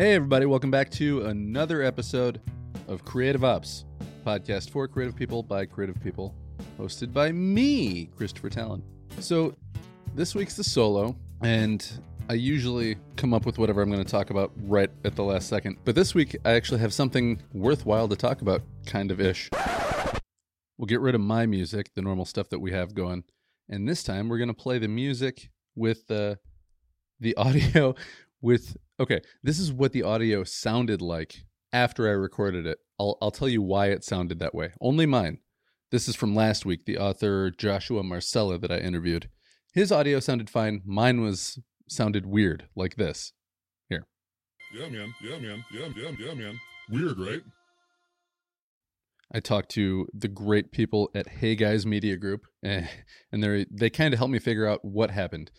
Hey, everybody, welcome back to another episode of Creative Ops, podcast for creative people by creative people, hosted by me, Christopher Talon. So, this week's the solo, and I usually come up with whatever I'm going to talk about right at the last second. But this week, I actually have something worthwhile to talk about, kind of ish. We'll get rid of my music, the normal stuff that we have going, and this time we're going to play the music with uh, the the audio with okay this is what the audio sounded like after i recorded it i'll i'll tell you why it sounded that way only mine this is from last week the author joshua marcella that i interviewed his audio sounded fine mine was sounded weird like this here Yeah, man. Yeah, man. Yeah, yeah, yeah, man. Weird, right? I talked to the great people at Hey Guys Media Group, and they they kind of helped me figure out what happened.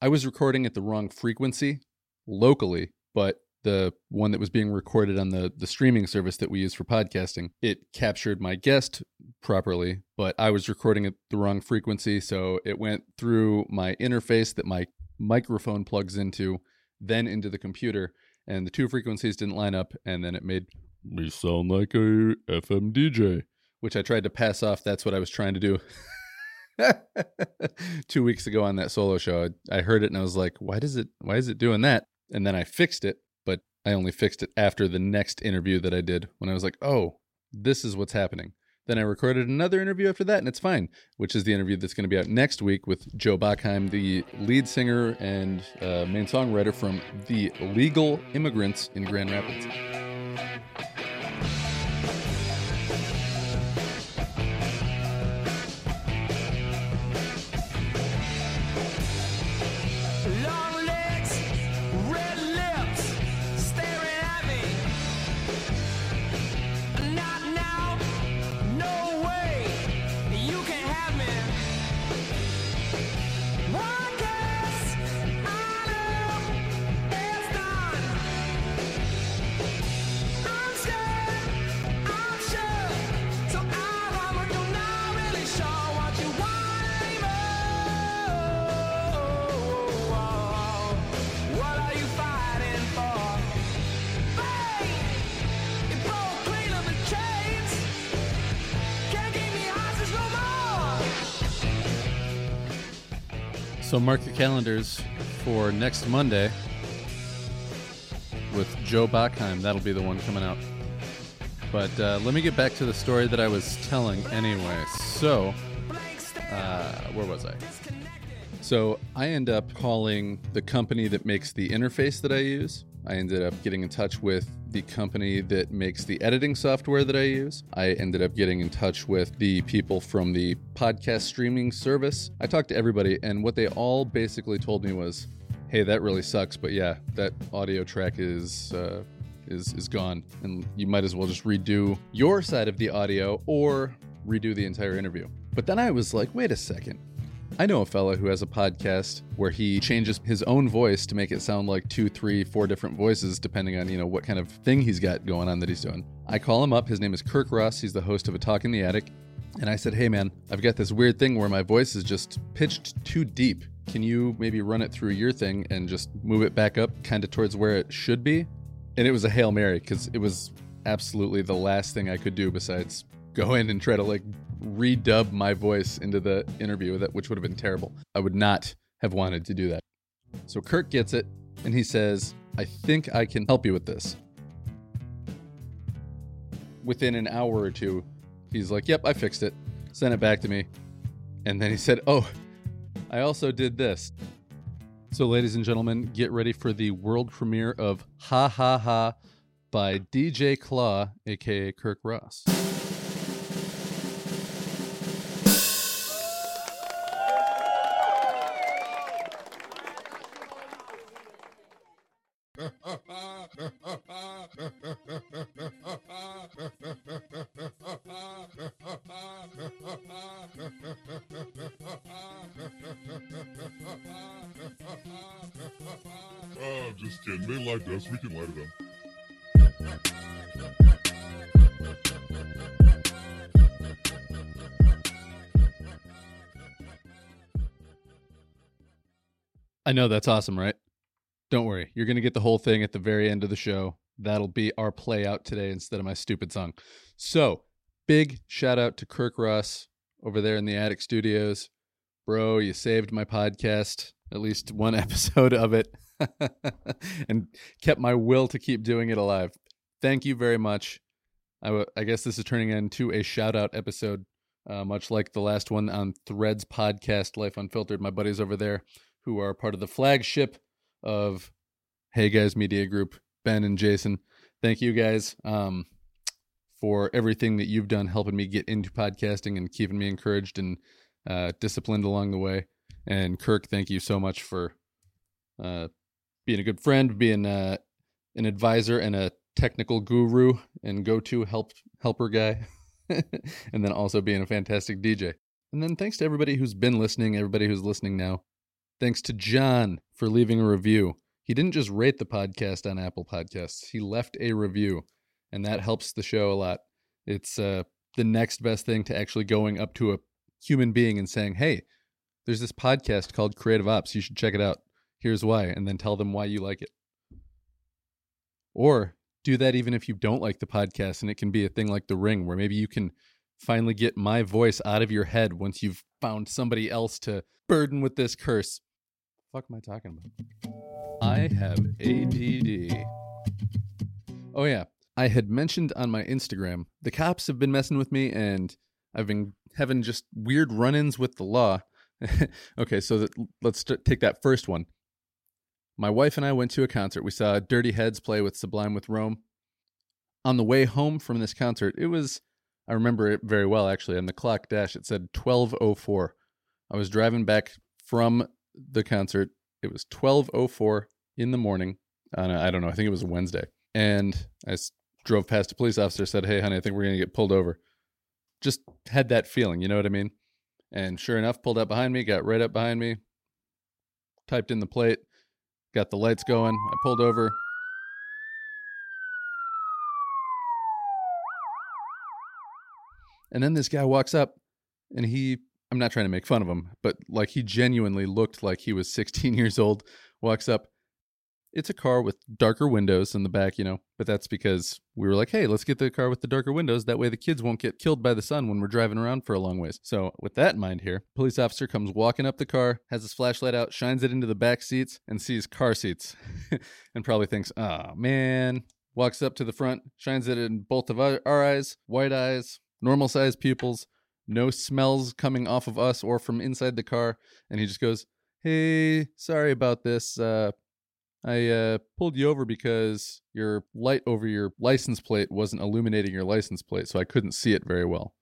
I was recording at the wrong frequency locally, but the one that was being recorded on the the streaming service that we use for podcasting, it captured my guest properly, but I was recording at the wrong frequency, so it went through my interface that my microphone plugs into, then into the computer, and the two frequencies didn't line up, and then it made me sound like a FM DJ, which I tried to pass off. That's what I was trying to do. Two weeks ago on that solo show, I, heard it and I was like, "Why does it? Why is it doing that?" And then I fixed it, but I only fixed it after the next interview that I did when I was like, "Oh, this is what's happening." Then I recorded another interview after that, and it's fine, which is the interview that's going to be out next week with Joe Bachheim, the lead singer and uh, main songwriter from The Legal Immigrants in Grand Rapids. So mark your calendars for next Monday with Joe Bachheim. That'll be the one coming out. But uh, let me get back to the story that I was telling anyway. So, uh, where was I? So I end up calling the company that makes the interface that I use. I ended up getting in touch with the company that makes the editing software that I use. I ended up getting in touch with the people from the podcast streaming service. I talked to everybody, and what they all basically told me was, "Hey, that really sucks, but yeah, that audio track is uh, is is gone, and you might as well just redo your side of the audio or redo the entire interview." But then I was like, "Wait a second." I know a fella who has a podcast where he changes his own voice to make it sound like two, three, four different voices, depending on, you know, what kind of thing he's got going on that he's doing. I call him up. His name is Kirk Ross. He's the host of A Talk in the Attic. And I said, Hey, man, I've got this weird thing where my voice is just pitched too deep. Can you maybe run it through your thing and just move it back up kind of towards where it should be? And it was a Hail Mary because it was absolutely the last thing I could do besides go in and try to like redub my voice into the interview with that which would have been terrible. I would not have wanted to do that. So Kirk gets it and he says, "I think I can help you with this." Within an hour or two, he's like, "Yep, I fixed it." Sent it back to me. And then he said, "Oh, I also did this." So ladies and gentlemen, get ready for the world premiere of Ha Ha Ha by DJ Claw, aka Kirk Ross. Just kidding. They liked us. We can lie to them. I know that's awesome, right? Don't worry, you're going to get the whole thing at the very end of the show. That'll be our play out today instead of my stupid song. So, big shout out to Kirk Ross over there in the Attic Studios. Bro, you saved my podcast, at least one episode of it, and kept my will to keep doing it alive. Thank you very much. I, w- I guess this is turning into a shout out episode, uh, much like the last one on Threads podcast, Life Unfiltered. My buddies over there who are part of the flagship of Hey Guys Media Group, Ben and Jason. Thank you guys um, for everything that you've done helping me get into podcasting and keeping me encouraged and uh, disciplined along the way. And Kirk, thank you so much for uh, being a good friend, being uh, an advisor and a technical guru and go-to help helper guy, and then also being a fantastic DJ. And then thanks to everybody who's been listening, everybody who's listening now. Thanks to John for leaving a review. He didn't just rate the podcast on Apple Podcasts, he left a review, and that helps the show a lot. It's uh, the next best thing to actually going up to a human being and saying, Hey, there's this podcast called Creative Ops. You should check it out. Here's why. And then tell them why you like it. Or do that even if you don't like the podcast and it can be a thing like The Ring, where maybe you can finally get my voice out of your head once you've found somebody else to burden with this curse. fuck am I talking about? I have ADD. Oh, yeah. I had mentioned on my Instagram, the cops have been messing with me and I've been having just weird run ins with the law. okay, so that, let's take that first one. My wife and I went to a concert. We saw Dirty Heads play with Sublime with Rome. On the way home from this concert, it was, I remember it very well actually. On the clock dash, it said 1204. I was driving back from the concert. It was 1204 in the morning. On a, I don't know, I think it was a Wednesday. And I drove past a police officer, said, Hey, honey, I think we're going to get pulled over. Just had that feeling, you know what I mean? And sure enough, pulled up behind me, got right up behind me, typed in the plate, got the lights going. I pulled over. And then this guy walks up and he, I'm not trying to make fun of him, but like he genuinely looked like he was 16 years old. Walks up. It's a car with darker windows in the back, you know, but that's because we were like, hey, let's get the car with the darker windows. That way the kids won't get killed by the sun when we're driving around for a long ways. So, with that in mind here, police officer comes walking up the car, has his flashlight out, shines it into the back seats, and sees car seats and probably thinks, oh man. Walks up to the front, shines it in both of our, eyes, white eyes, normal sized pupils, no smells coming off of us or from inside the car. And he just goes, Hey, sorry about this. Uh, I uh, pulled you over because your light over your license plate wasn't illuminating your license plate, so I couldn't see it very well.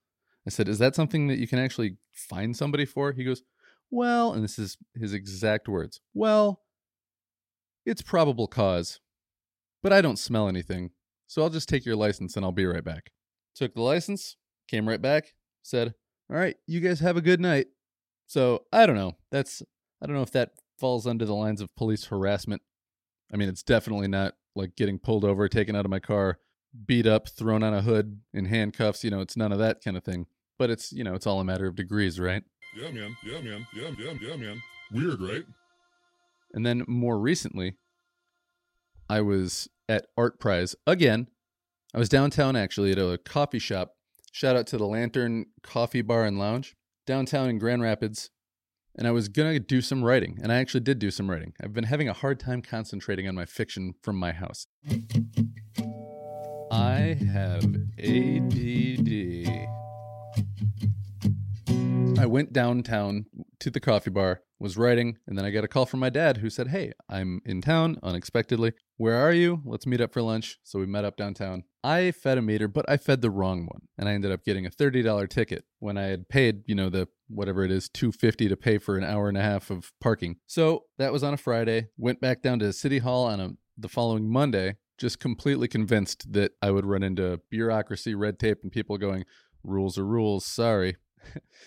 I said, Is that something that you can actually find somebody for? He goes, Well, and this is his exact words. Well, it's probable cause, but I don't smell anything, so I'll just take your license and I'll be right back. Took the license, came right back, said, All right, you guys have a good night. So I don't know. That's, I don't know if that falls under the lines of police harassment. I mean, it's definitely not like getting pulled over, taken out of my car, beat up, thrown on a hood in handcuffs. You know, it's none of that kind of thing. But it's, you know, it's all a matter of degrees, right? Yeah, man. Yeah, man. Yeah, yeah, yeah, man. Weird, right? And then more recently, I was at ArtPrize again. I was downtown actually at a coffee shop. Shout out to the Lantern Coffee Bar and Lounge downtown in Grand Rapids. And I was going to do some writing, and I actually did do some writing. I've been having a hard time concentrating on my fiction from my house. I have ADD. I went downtown to the coffee bar, was writing, and then I got a call from my dad who said, Hey, I'm in town unexpectedly. Where are you? Let's meet up for lunch. So we met up downtown. I fed a meter, but I fed the wrong one. And I ended up getting a $30 ticket when I had paid, you know, the whatever it is, 250 to pay for an hour and a half of parking. So that was on a Friday. Went back down to City Hall on a, the following Monday, just completely convinced that I would run into bureaucracy, red tape, and people going, rules are rules, sorry.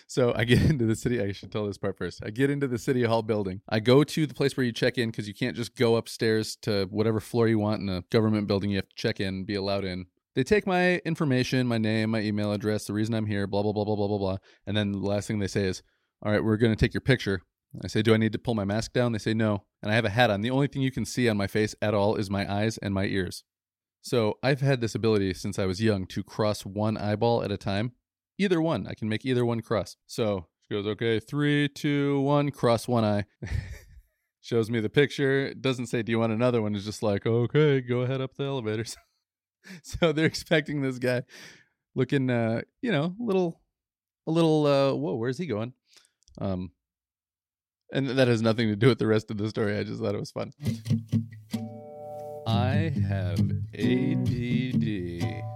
So I get into the city. I should tell this part first. I get into the city hall building. I go to the place where you check in because you can't just go upstairs to whatever floor you want in a government building. You have to check in, be allowed in. They take my information, my name, my email address, the reason I'm here, blah blah blah blah blah blah blah. And then the last thing they say is, "All right, we're going to take your picture." I say, Do I need to pull my mask down? They say, No. And I have a hat on. The only thing you can see on my face at all is my eyes and my ears. So I've had this ability since I was young to cross one eyeball at a time. Either one. I can make either one cross. So she goes, Okay, three, two, one, cross one eye. Shows me the picture. It doesn't say, Do you want another one? It's just like, Okay, go ahead up the elevators. so they're expecting this guy looking, uh, you know, a little, a little, uh, whoa, where's he going? Um, and that has nothing to do with the rest of the story. I just thought it was fun. I have ADD.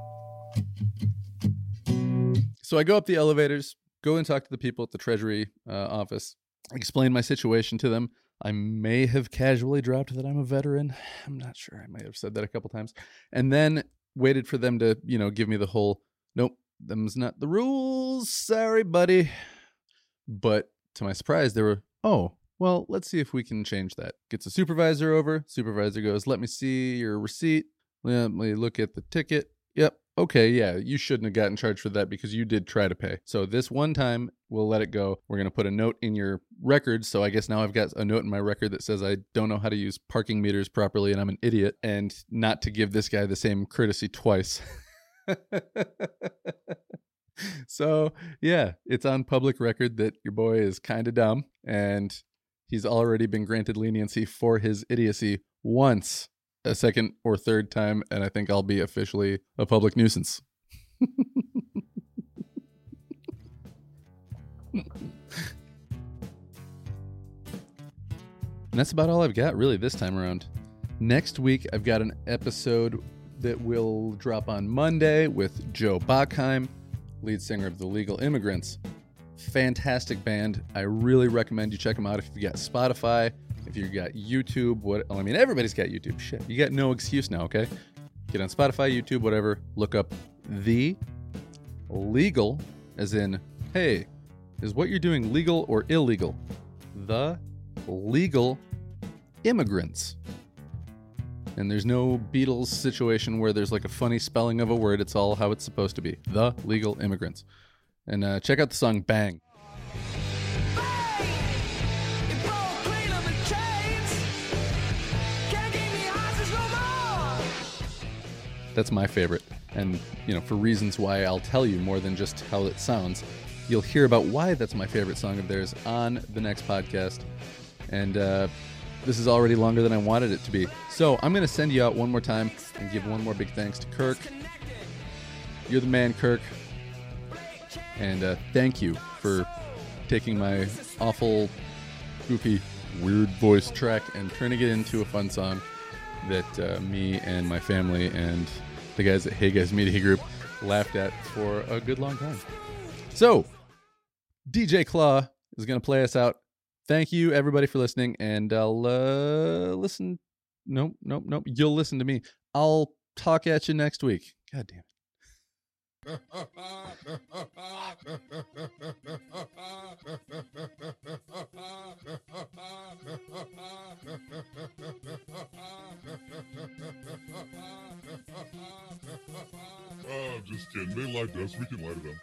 So I go up the elevators, go and talk to the people at the Treasury uh, office, explain my situation to them. I may have casually dropped that I'm a veteran. I'm not sure. I might have said that a couple times. And then waited for them to, you know, give me the whole, nope, them's not the rules. Sorry, buddy. But to my surprise, they were, oh, well, let's see if we can change that. Gets a supervisor over. Supervisor goes, let me see your receipt. Let me look at the ticket. Yep. Okay, yeah, you shouldn't have gotten charged for that because you did try to pay. So this one time, we'll let it go. We're going to put a note in your record. So I guess now I've got a note in my record that says I don't know how to use parking meters properly and I'm an idiot and not to give this guy the same courtesy twice. so yeah, it's on public record that your boy is kind of dumb and he's already been granted leniency for his idiocy once a second or third time and i think i'll be officially a public nuisance. And that's about all i've got really this time around. Next week i've got an episode that will drop on monday with joe bachheim lead singer of the legal immigrants. Fantastic band. I really recommend you check them out if you've got Spotify, if you got YouTube. What I mean, everybody's got YouTube. Shit, you got no excuse now. Okay, get on Spotify, YouTube, whatever. Look up the legal, as in, hey, is what you're doing legal or illegal? The legal immigrants. And there's no Beatles situation where there's like a funny spelling of a word. It's all how it's supposed to be. The legal immigrants. And uh, check out the song Bang. That's my favorite. And, you know, for reasons why I'll tell you more than just how it sounds, you'll hear about why that's my favorite song of theirs on the next podcast. And uh, this is already longer than I wanted it to be. So I'm going to send you out one more time and give one more big thanks to Kirk. You're the man, Kirk. And uh, thank you for taking my awful, goofy, weird voice track and turning it into a fun song that uh, me and my family and the guys at Hey Guys Media Group laughed at for a good long time. So, DJ Claw is going to play us out. Thank you, everybody, for listening. And I'll uh, listen. Nope, nope, nope. You'll listen to me. I'll talk at you next week. God damn it. Just kidding. They liked us. We can light it up.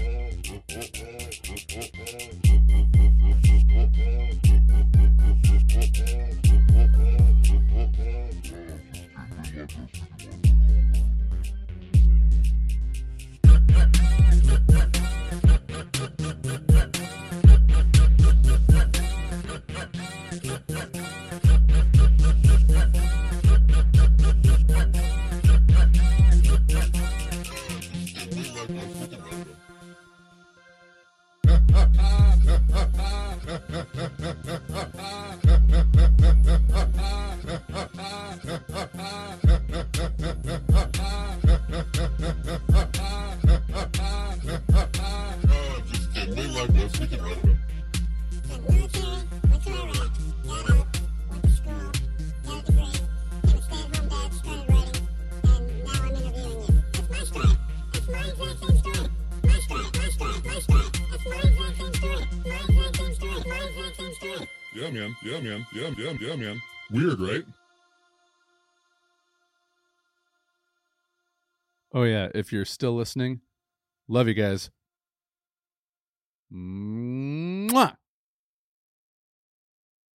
Oh, Yeah, man. Yeah, yeah, yeah, man. Weird, right? Oh yeah, if you're still listening, love you guys. Mwah!